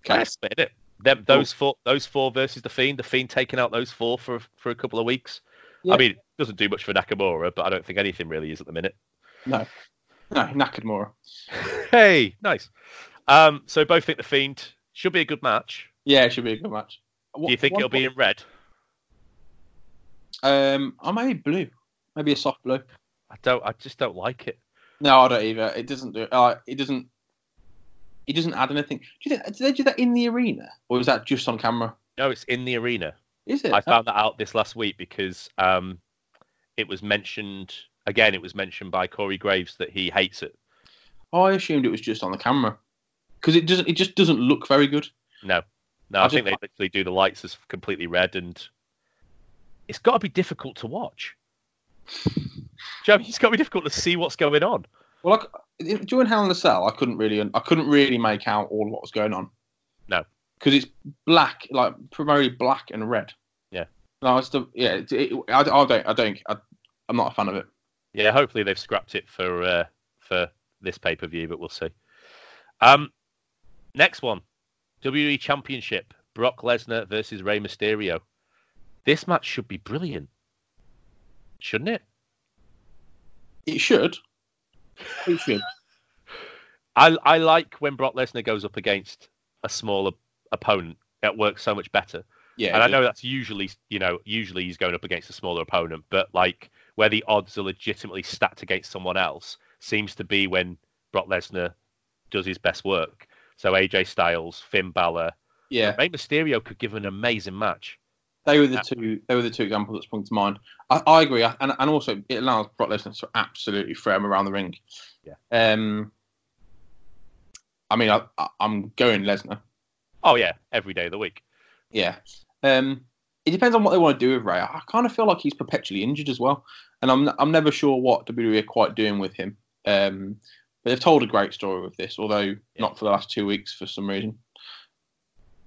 Okay. That's it. Them, those four, those four versus the Fiend. The Fiend taking out those four for for a couple of weeks. Yeah. I mean, it doesn't do much for Nakamura, but I don't think anything really is at the minute. No, no, Nakamura. Hey, nice. Um, so both think the Fiend should be a good match. Yeah, it should be a good match. Do you think it'll be in red? Um, I maybe blue, maybe a soft blue. I don't. I just don't like it. No, I don't either. It doesn't do. Uh, it doesn't. It doesn't add anything. Do you think did they do that in the arena, or is that just on camera? No, it's in the arena. Is it? I found that out this last week because um, it was mentioned again. It was mentioned by Corey Graves that he hates it. Oh, I assumed it was just on the camera because it doesn't. It just doesn't look very good. No, no, I I, think just- they literally do the lights as completely red, and it's got to be difficult to watch. Joe, it's got to be difficult to see what's going on. Well, like, during Hell in a Cell, I couldn't really, I couldn't really make out all what was going on. No. because it's black, like primarily black and red. Yeah. No, it's the yeah. It, it, I, I don't, I don't, I, I'm not a fan of it. Yeah, hopefully they've scrapped it for uh, for this pay per view, but we'll see. Um, next one, WWE Championship: Brock Lesnar versus Rey Mysterio. This match should be brilliant, shouldn't it? It should. It should. I I like when Brock Lesnar goes up against a smaller opponent. It works so much better. Yeah. and I know that's usually, you know, usually he's going up against a smaller opponent, but like where the odds are legitimately stacked against someone else seems to be when Brock Lesnar does his best work. So AJ Styles, Finn Balor, Yeah, Rey Mysterio could give an amazing match. they were the two. They were the two examples that sprung to mind. I, I agree, I, and and also it allows Brock Lesnar to absolutely throw him around the ring. Yeah. Um. I mean, I, I, I'm going Lesnar. Oh yeah, every day of the week. Yeah. Um, it depends on what they want to do with Rey. I kind of feel like he's perpetually injured as well, and I'm I'm never sure what WWE are quite doing with him. Um, but they've told a great story with this, although not for the last two weeks for some reason.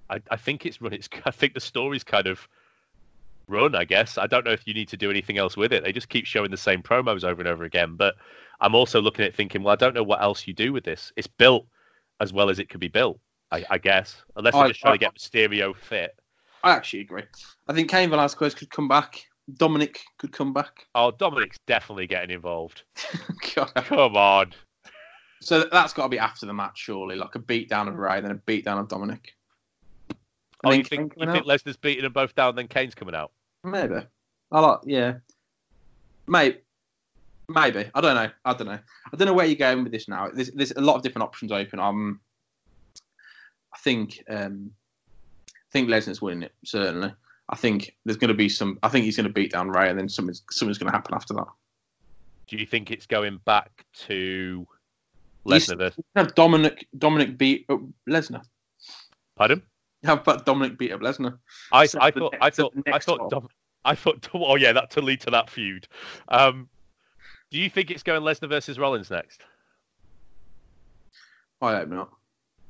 I, I think it's run. It's I think the story's kind of run. I guess I don't know if you need to do anything else with it. They just keep showing the same promos over and over again. But I'm also looking at thinking, well, I don't know what else you do with this. It's built as well as it could be built. I, I guess unless they're I- just trying I- to get Mysterio fit. I actually agree. I think Cain Velasquez could come back. Dominik could come back. Oh, Dominik's definitely getting involved. Come on. So that's got to be after the match, surely, like a beatdown of Rey, then a beatdown of Dominik. And Oh, you think you think Lesnar's beating them both down, then Cain's coming out? Maybe. I like, yeah. Maybe. Maybe. I don't know. I don't know. I don't know where you're going with this now. There's, there's a lot of different options open. Um, I think um, I think Lesnar's winning it certainly. I think there's going to be some. I think he's going to beat down Rey, and then something's something's going to happen after that. Do you think it's going back to. Lesnar versus? Have Dominik Dominik beat up Lesnar. Pardon? How about Dominik beat up Lesnar? I, So I thought next- I so thought I thought. Dom, I thought oh yeah that to lead to that feud. Um, do you think it's going Lesnar versus Rollins next? I hope not.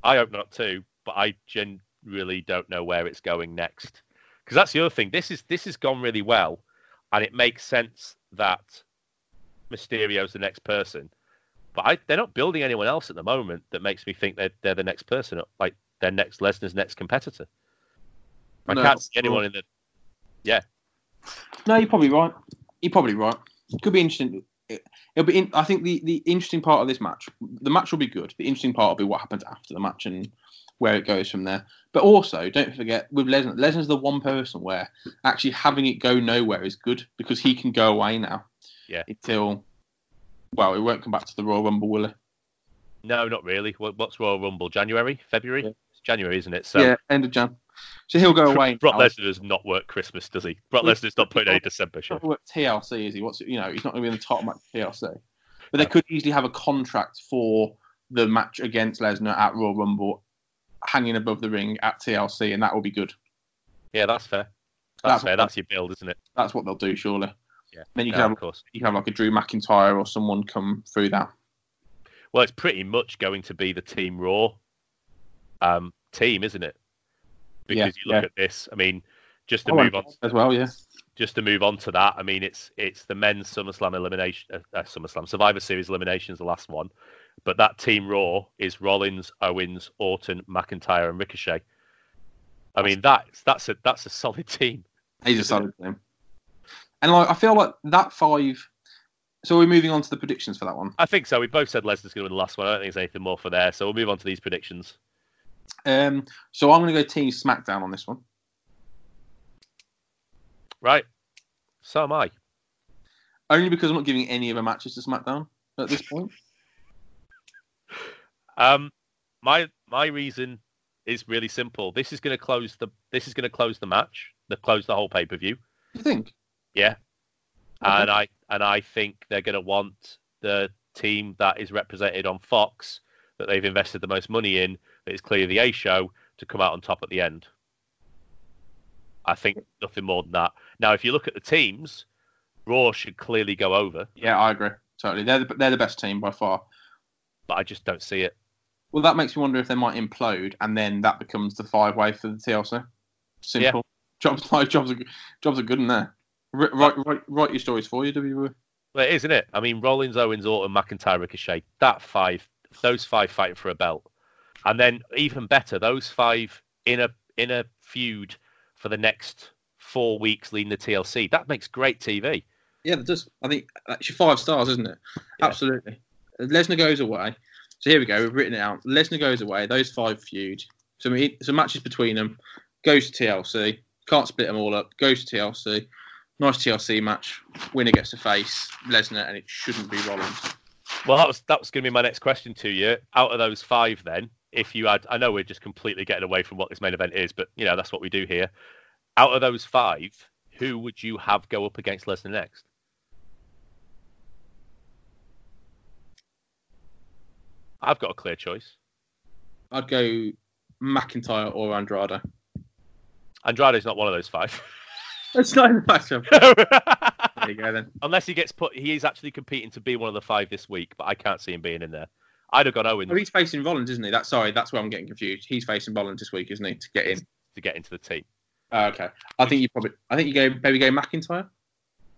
I hope not too, but I generally don't know where it's going next. Because that's the other thing. This is this has gone really well, and it makes sense that Mysterio's the next person. But I, they're not building anyone else at the moment that makes me think they're they're the next person, like their next Lesnar's next competitor. I No, can't see anyone in the. Yeah. No, you're probably right. You're probably right. Could be interesting. It- It'll be. In, I think the the interesting part of this match, the match will be good. The interesting part will be what happens after the match and where it goes from there. But also, don't forget with Lesnar, Lesnar's the one person where actually having it go nowhere is good because he can go away now. Yeah. Until, well, it won't come back to the Royal Rumble, will it? No, not really. What's Royal Rumble? January, February? Yeah. It's January, isn't it? So yeah, end of Jan. So he'll go away. Brock now. Lesnar does not work Christmas, does he? Brock Lesnar's not putting any December show. work TLC, is he? What's you know? He's not going to be in the top match TLC. But they could easily have a contract for the match against Lesnar at Royal Rumble, hanging above the ring at TLC, and that will be good. Yeah, that's fair. That's, That's fair. That's your build, isn't it? That's what they'll do, surely. Yeah. Then you can have of course. you can have like a Drew McIntyre or someone come through that. Well, it's pretty much going to be the Team Raw um, team, isn't it? Because Yeah, you look yeah. at this. I mean, just to Oh, move on, as well, yeah. just to move on to that. I mean, it's it's the men's SummerSlam elimination, uh, uh, SummerSlam Survivor Series elimination is the last one, but that Team Raw is Rollins, Owens, Orton, McIntyre, and Ricochet. I mean, that's that's a that's a solid team. He's a solid team. And like I feel like that five. So we're moving on to the predictions for that one. I think so. We both said Lesnar's going to win the last one. I don't think there's anything more for there. So we'll move on to these predictions. Um, so I'm going to go Team SmackDown on this one. Right. So am I. Only because I'm not giving any of the matches to SmackDown at this point. Um, my my reason is really simple. This is going to close the this is going to close the match. The close the whole pay per view. You think? Yeah. Okay. And I and I think they're going to want the team that is represented on Fox that they've invested the most money in that is clearly the A show to come out on top at the end. I think nothing more than that. Now, if you look at the teams, Raw should clearly go over, Yeah, I agree. Totally. They're the, they're the best team by far. but I just don't see it. Well, that makes me wonder if they might implode, and then that becomes the five way for the TLC. Simple. Jobs like jobs are jobs are good in there. Write, write, write, write your stories for you, WWE. Well, it is, isn't it? I mean, Rollins, Owens, Orton, McIntyre, Ricochet. That five, those five fighting for a belt, and then even better, those five in a in a feud for the next four weeks leading the TLC. That makes great TV. Yeah, that does. I think that's your five stars, isn't it? Yeah. Absolutely. Lesnar goes away. So here we go. We've written it out. Lesnar goes away. Those five feud. So we, some matches between them. Goes to TLC. Can't split them all up. Goes to TLC. Nice TLC match. Winner gets to face Lesnar, and it shouldn't be Rollins. Well, that was that was going to be my next question to you. Out of those five, then, if you had, I know we're just completely getting away from what this main event is, but you know that's what we do here. Out of those five, who would you have go up against Lesnar next? I've got a clear choice. I'd go McIntyre or Andrade. Andrade's not one of those five. That's not in the matchup. There you go then. Unless he gets put, he is actually competing to be one of the five this week, but I can't see him being in there. I'd have got Owens Oh, he's facing Rollins, isn't he? That's sorry. That's where I'm getting confused. He's facing Rollins this week, isn't he? To get in. to get into the team. Oh, okay. I think you probably. I think you go maybe go McIntyre.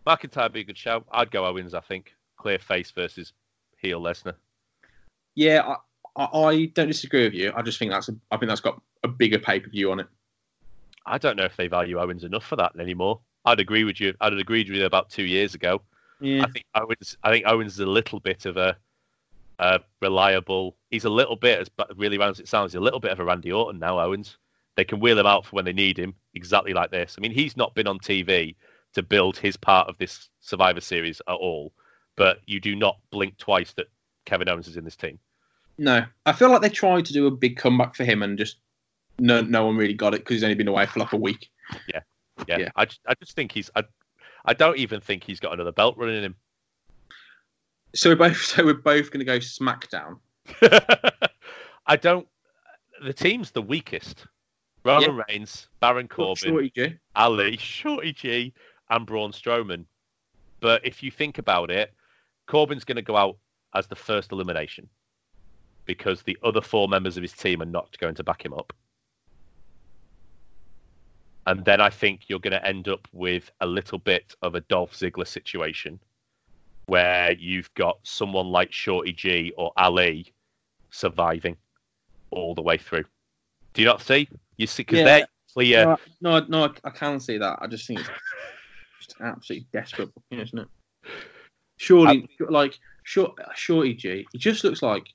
McIntyre would be a good show. I'd go Owens, I think. Clear face versus heel Lesnar. Yeah, I, I, I don't disagree with you. I just think that's a, I think that's got a bigger pay per view on it. I don't know if they value Owens enough for that anymore. I'd agree with you. I'd agreed with you about two years ago. Yeah, I think Owens. I think Owens is a little bit of a, a reliable. He's a little bit as really round as it sounds. He's a little bit of a Randy Orton now. Owens. They can wheel him out for when they need him, exactly like this. I mean, he's not been on TV to build his part of this Survivor Series at all. But you do not blink twice that Kevin Owens is in this team. no, I feel like they tried to do a big comeback for him and just no no one really got it because he's only been away for like a week. Yeah, Yeah. I, just, I just think he's. I, I don't even think he's got another belt running him. So we're both so we're both going to go SmackDown. I don't. The team's the weakest. Roman Reigns, Baron Corbin, Shorty G. Ali, Shorty G, and Braun Strowman. But if you think about it, Corbin's going to go out as the first elimination because the other four members of his team are not going to back him up. And then I think you're going to end up with a little bit of a Dolph Ziggler situation where you've got someone like Shorty G or Ali surviving all the way through. Do you not see? You see, because Yeah. they're clear. No, no, no, I- can see that. I just think it's just absolutely desperate, isn't it? Surely, like short, Shorty G, he just looks like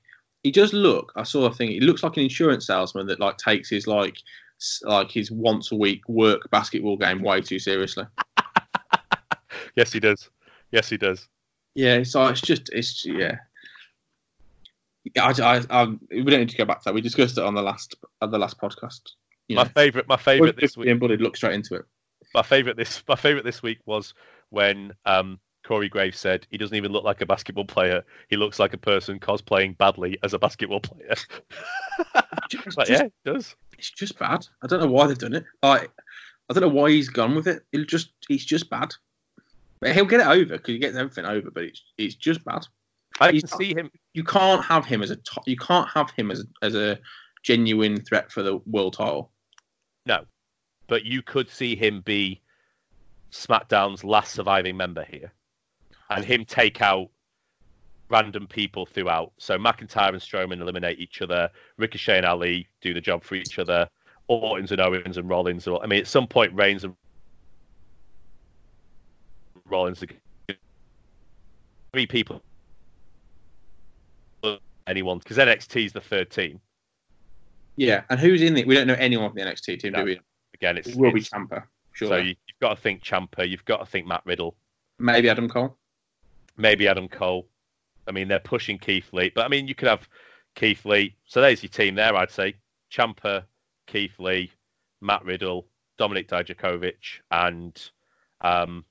he does look. I saw a thing. He looks like an insurance salesman that like takes his like like his once a week work basketball game way too seriously. Yes, he does. Yes, he does. Yeah, so it's just it's yeah. I, I, I, we don't need to go back to that. We discussed it on the last on the last podcast. you My know, favorite, my favorite this week. Buddy look straight into it. My favorite this, my favorite this week was when um, Corey Graves said he doesn't even look like a basketball player. He looks like a person cosplaying badly as a basketball player. It's but just, yeah, it does. It's just bad. I don't know why they've done it. Like, I don't know why he's gone with it. It just, it's just bad. But he'll get it over because he gets everything over. But it's, it's just bad. I He's can see him. You can't have him as a top. You can't have him as as a genuine threat for the world title. No, but you could see him be SmackDown's last surviving member here, and him take out random people throughout. So McIntyre and Strowman eliminate each other. Ricochet and Ali do the job for each other. Orton's and Owens and Rollins. Are, I mean, at some point, Reigns and Rollins are three people. Anyone, because NXT is the third team. Yeah, and who's in it? We don't know anyone from the NXT team, No. do we? Again, it's It will be Ciampa, sure. so you, you've got to think Ciampa, you've got to think Matt Riddle, Maybe Adam Cole. maybe Adam Cole. I mean, they're pushing Keith Lee, but I mean, you could have Keith Lee. So there's your team there, I'd say. Ciampa, Keith Lee, Matt Riddle, Dominik Dijakovic, and um,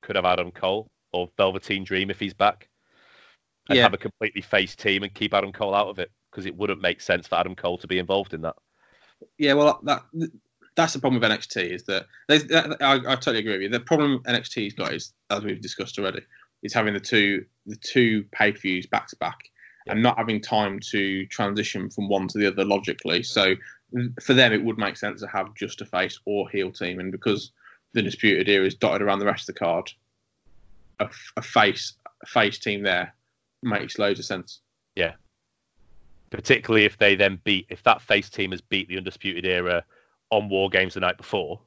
could have Adam Cole or Velveteen Dream if he's back, and Yeah. have a completely face team and keep Adam Cole out of it because it wouldn't make sense for Adam Cole to be involved in that. Yeah, well, that that's the problem with NXT is that, there's- that I, I totally agree with you. The problem NXT's got is, as we've discussed already, is having the two the two pay per views back to back and not having time to transition from one to the other logically. So for them, it would make sense to have just a face or heel team, and because the disputed era is dotted around the rest of the card, a, a face a face team there makes loads of sense. Yeah, particularly if they then beat if that face team has beat the undisputed era on war games the night before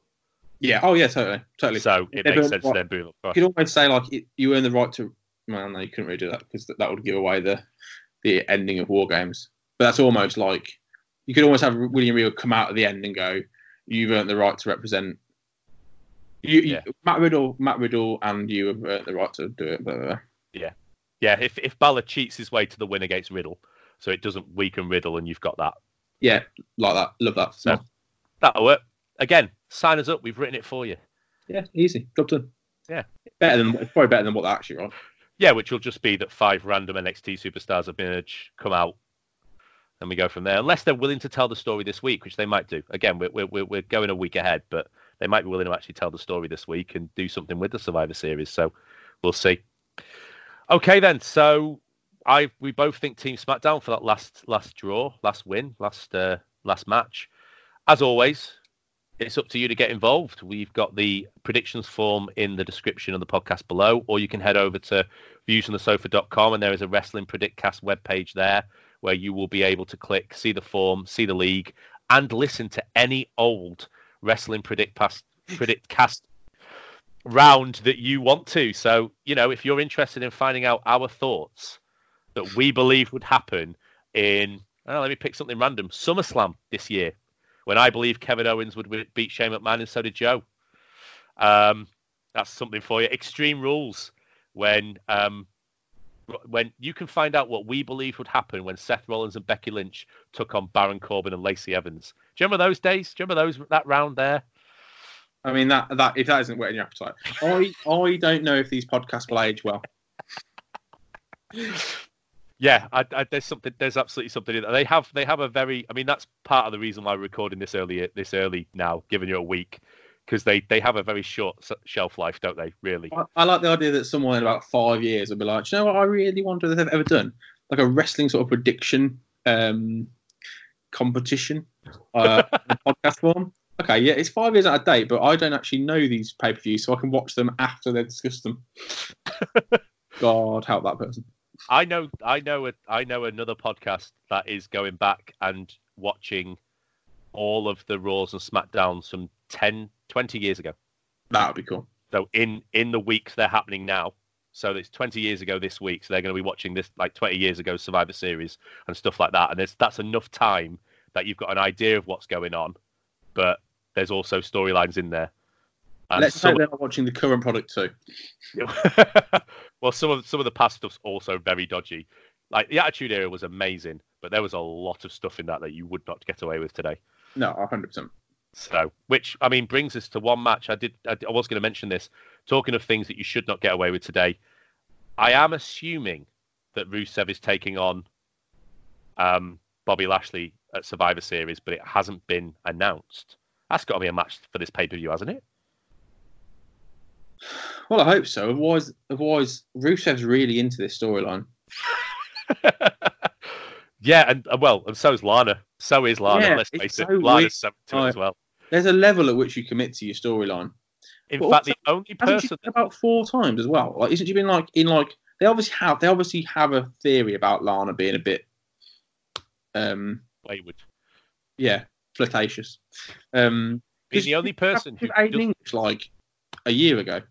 Yeah. Oh yeah. Totally. Totally. so it Yeah, makes sense what- to then boom up You could always say like it, you earn the right to. Well, no, you couldn't really do that because that, that would give away the the ending of War Games. But that's almost like you could almost have William Regal come out at the end and go, "You've earned the right to represent." You, you- Yeah. Matt Riddle, Matt Riddle, and you have earned the right to do it. Blah, blah, blah. yeah if if Balor cheats his way to the win against Riddle so it doesn't weaken Riddle and you've got that Yeah, like that. Love that. So- that'll work again sign us up we've written it for you yeah, easy. Job done. Yeah. better than it's probably better than what they actually write. yeah which will just be that five random NXT superstars image come out and we go from there unless they're willing to tell the story this week which they might do again we're, we're, we're going a week ahead but they might be willing to actually tell the story this week and do something with the survivor series so we'll see okay then so i we both think team smackdown for that last last draw last win last uh, last match as always it's up to you to get involved. We've got the predictions form in the description of the podcast below or you can head over to viewsonthesofa.com and there is a wrestling predictcast webpage there where you will be able to click see the form see the league and listen to any old wrestling predict past predict cast round that you want to. So you know if you're interested in finding out our thoughts that we believe would happen in let me pick something random SummerSlam this year when I believe Kevin Owens would beat Shane McMahon and so did Joe um, that's something for you extreme rules when um, when you can find out what we believe would happen when Seth Rollins and Becky Lynch took on Baron Corbin and Lacey Evans. Do you remember those days? Do you remember those that round there? I mean that that if that isn't whetting your appetite, I I don't know if these podcasts will age well. Yeah, I, I, there's something. There's absolutely something in that. They have they have a very. I mean, that's part of the reason why we're recording this early this early now, giving you a week, because they they have a very short shelf life, don't they? Really. I, I like the idea that someone in about five years will be like, "Do you know what? I really wonder if they've ever done like a wrestling sort of prediction um, competition uh, podcast form. Okay, yeah, it's five years out of date, but I don't actually know these pay per views, so I can watch them after they've discussed them. God help that person. I know I know a, I know another podcast that is going back and watching all of the Raws and Smackdowns from 10, 20 years ago. That would be cool. So in in the weeks they're happening now. So it's 20 years ago this week. So they're going to be watching this like 20 years ago Survivor Series and stuff like that. And there's, that's enough time that you've got an idea of what's going on, but there's also storylines in there. And Let's hope they're not watching the current product too. well, some of some of the past stuff's also very dodgy. Like the Attitude Era was amazing, but there was a lot of stuff in that that you would not get away with today. No, hundred percent. So, which I mean brings us to one match. I did. I, I was going to mention this. Talking of things that you should not get away with today, I am assuming that Rusev is taking on um, Bobby Lashley at Survivor Series, but it hasn't been announced. That's got to be a match for this pay per view, hasn't it? Well, I hope so. Otherwise, otherwise, Rusev's really into this storyline. yeah, and uh, well, and so is Lana. So is Lana. Yeah, let's face so it. Lana's weird. seven to it as well. There's a level at which you commit to your storyline. In But fact, also, the only person about four times as well? Like, isn't she been like in like they obviously have they obviously have a theory about Lana being a bit, um, wayward, yeah, flirtatious. Um, being the only person who Aiden English like a year ago.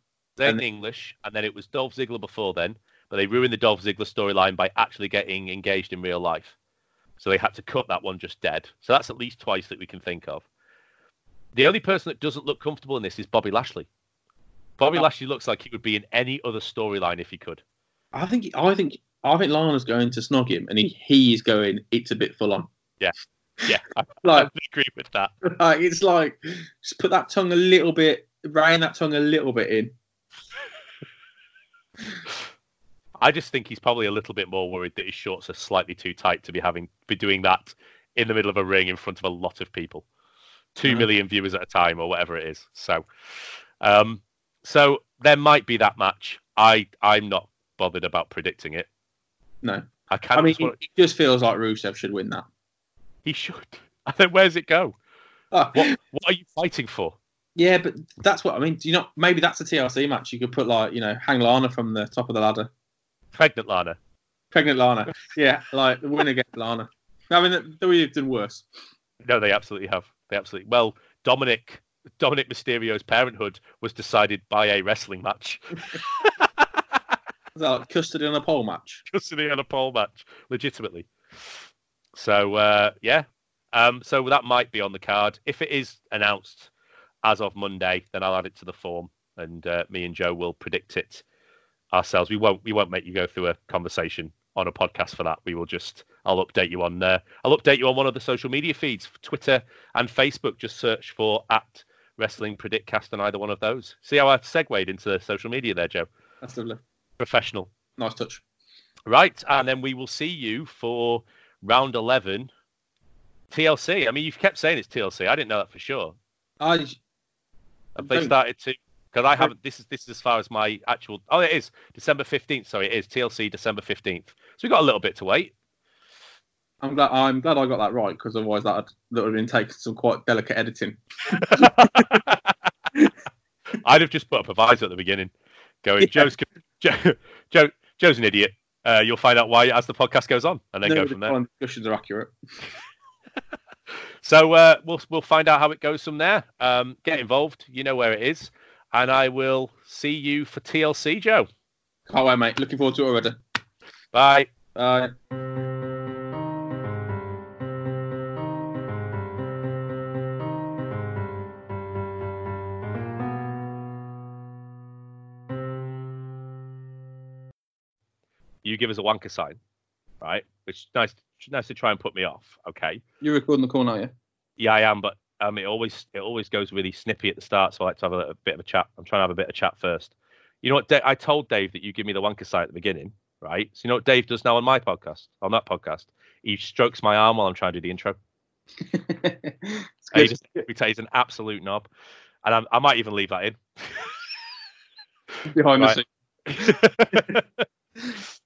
And- English, and then it was Dolph Ziggler before then, but they ruined the Dolph Ziggler storyline by actually getting engaged in real life. So they had to cut that one just dead. So that's at least twice that we can think of. The only person that doesn't look comfortable in this is Bobby Lashley. Bobby Oh. Lashley looks like he would be in any other storyline if he could. I think I think I think Lana's going to snog him, and he he is going. It's a bit full on. Yeah, I, Like I agree with that. like it's like just put that tongue a little bit, rein that tongue a little bit in. I just think he's probably a little bit more worried that his shorts are slightly too tight to be having be doing that in the middle of a ring in front of a lot of people, two Mhm. million viewers at a time or whatever it is. So, um, so there might be that match. I I'm not bothered about predicting it. No, I kind I mean it just feels like Rusev should win that. he should. And then where's it go? Ah, What what are you fighting for? Yeah, but that's what I mean. Do you not? Maybe that's a TLC match. You could put like you know, hang Lana from the top of the ladder, Pregnant Lana. pregnant Lana. Yeah, like the winner gets Lana. I mean, we've done worse. No, they absolutely have. They absolutely. Well, Dominik Dominik Mysterio's parenthood was decided by a wrestling match. Like custody on a pole match? custody on a pole match, legitimately. So uh, yeah, um, so that might be on the card. If it is announced as of Monday, then I'll add it to the form, and uh, me and Joe will predict it ourselves. We won't we won't make you go through a conversation on a podcast for that. We will just I'll update you on uh, I'll update you on one of the social media feeds, Twitter and Facebook. Just search for at Wrestling Predictcast on either one of those. See how I segued into social media there, Joe? That's lovely. Professional. Nice touch. Right, and then we will see you for round eleven. TLC. I mean, you've kept saying it's TLC. I didn't know that for sure. I Have they started to? Because I haven't. This is this is as far as my actual. Oh, it is December fifteenth. Sorry, it is TLC December fifteenth. So we got a little bit to wait. I'm glad I'm glad I got that right because otherwise that that would have been taking some quite delicate editing. I'd have just put up a proviso at the beginning, going, Yeah. Joe's Joe, Joe, Joe's an idiot. Uh, you'll find out why as the podcast goes on, and then No, go the from there. following discussions are accurate. So uh, we'll we'll find out how it goes from there. Um, get involved. You know where it is, and I will see you for TLC, Joe. Can't wait, mate. Looking forward to it already. Bye. Bye. You give us a wanker sign, right? Which is nice, nice to try and put me off. Okay. You're recording the call now, yeah? Yeah, I am, but um, it always it always goes really snippy at the start, so I like to have a, a bit of a chat. I'm trying to have a bit of a chat first. You know what? Da- I told Dave that you give me the wanker sign at the beginning, right? So you know what Dave does now on my podcast, on that podcast? He strokes my arm while I'm trying to do the intro. he just, he's an absolute knob, and I'm, I might even leave that in. behind the scenes.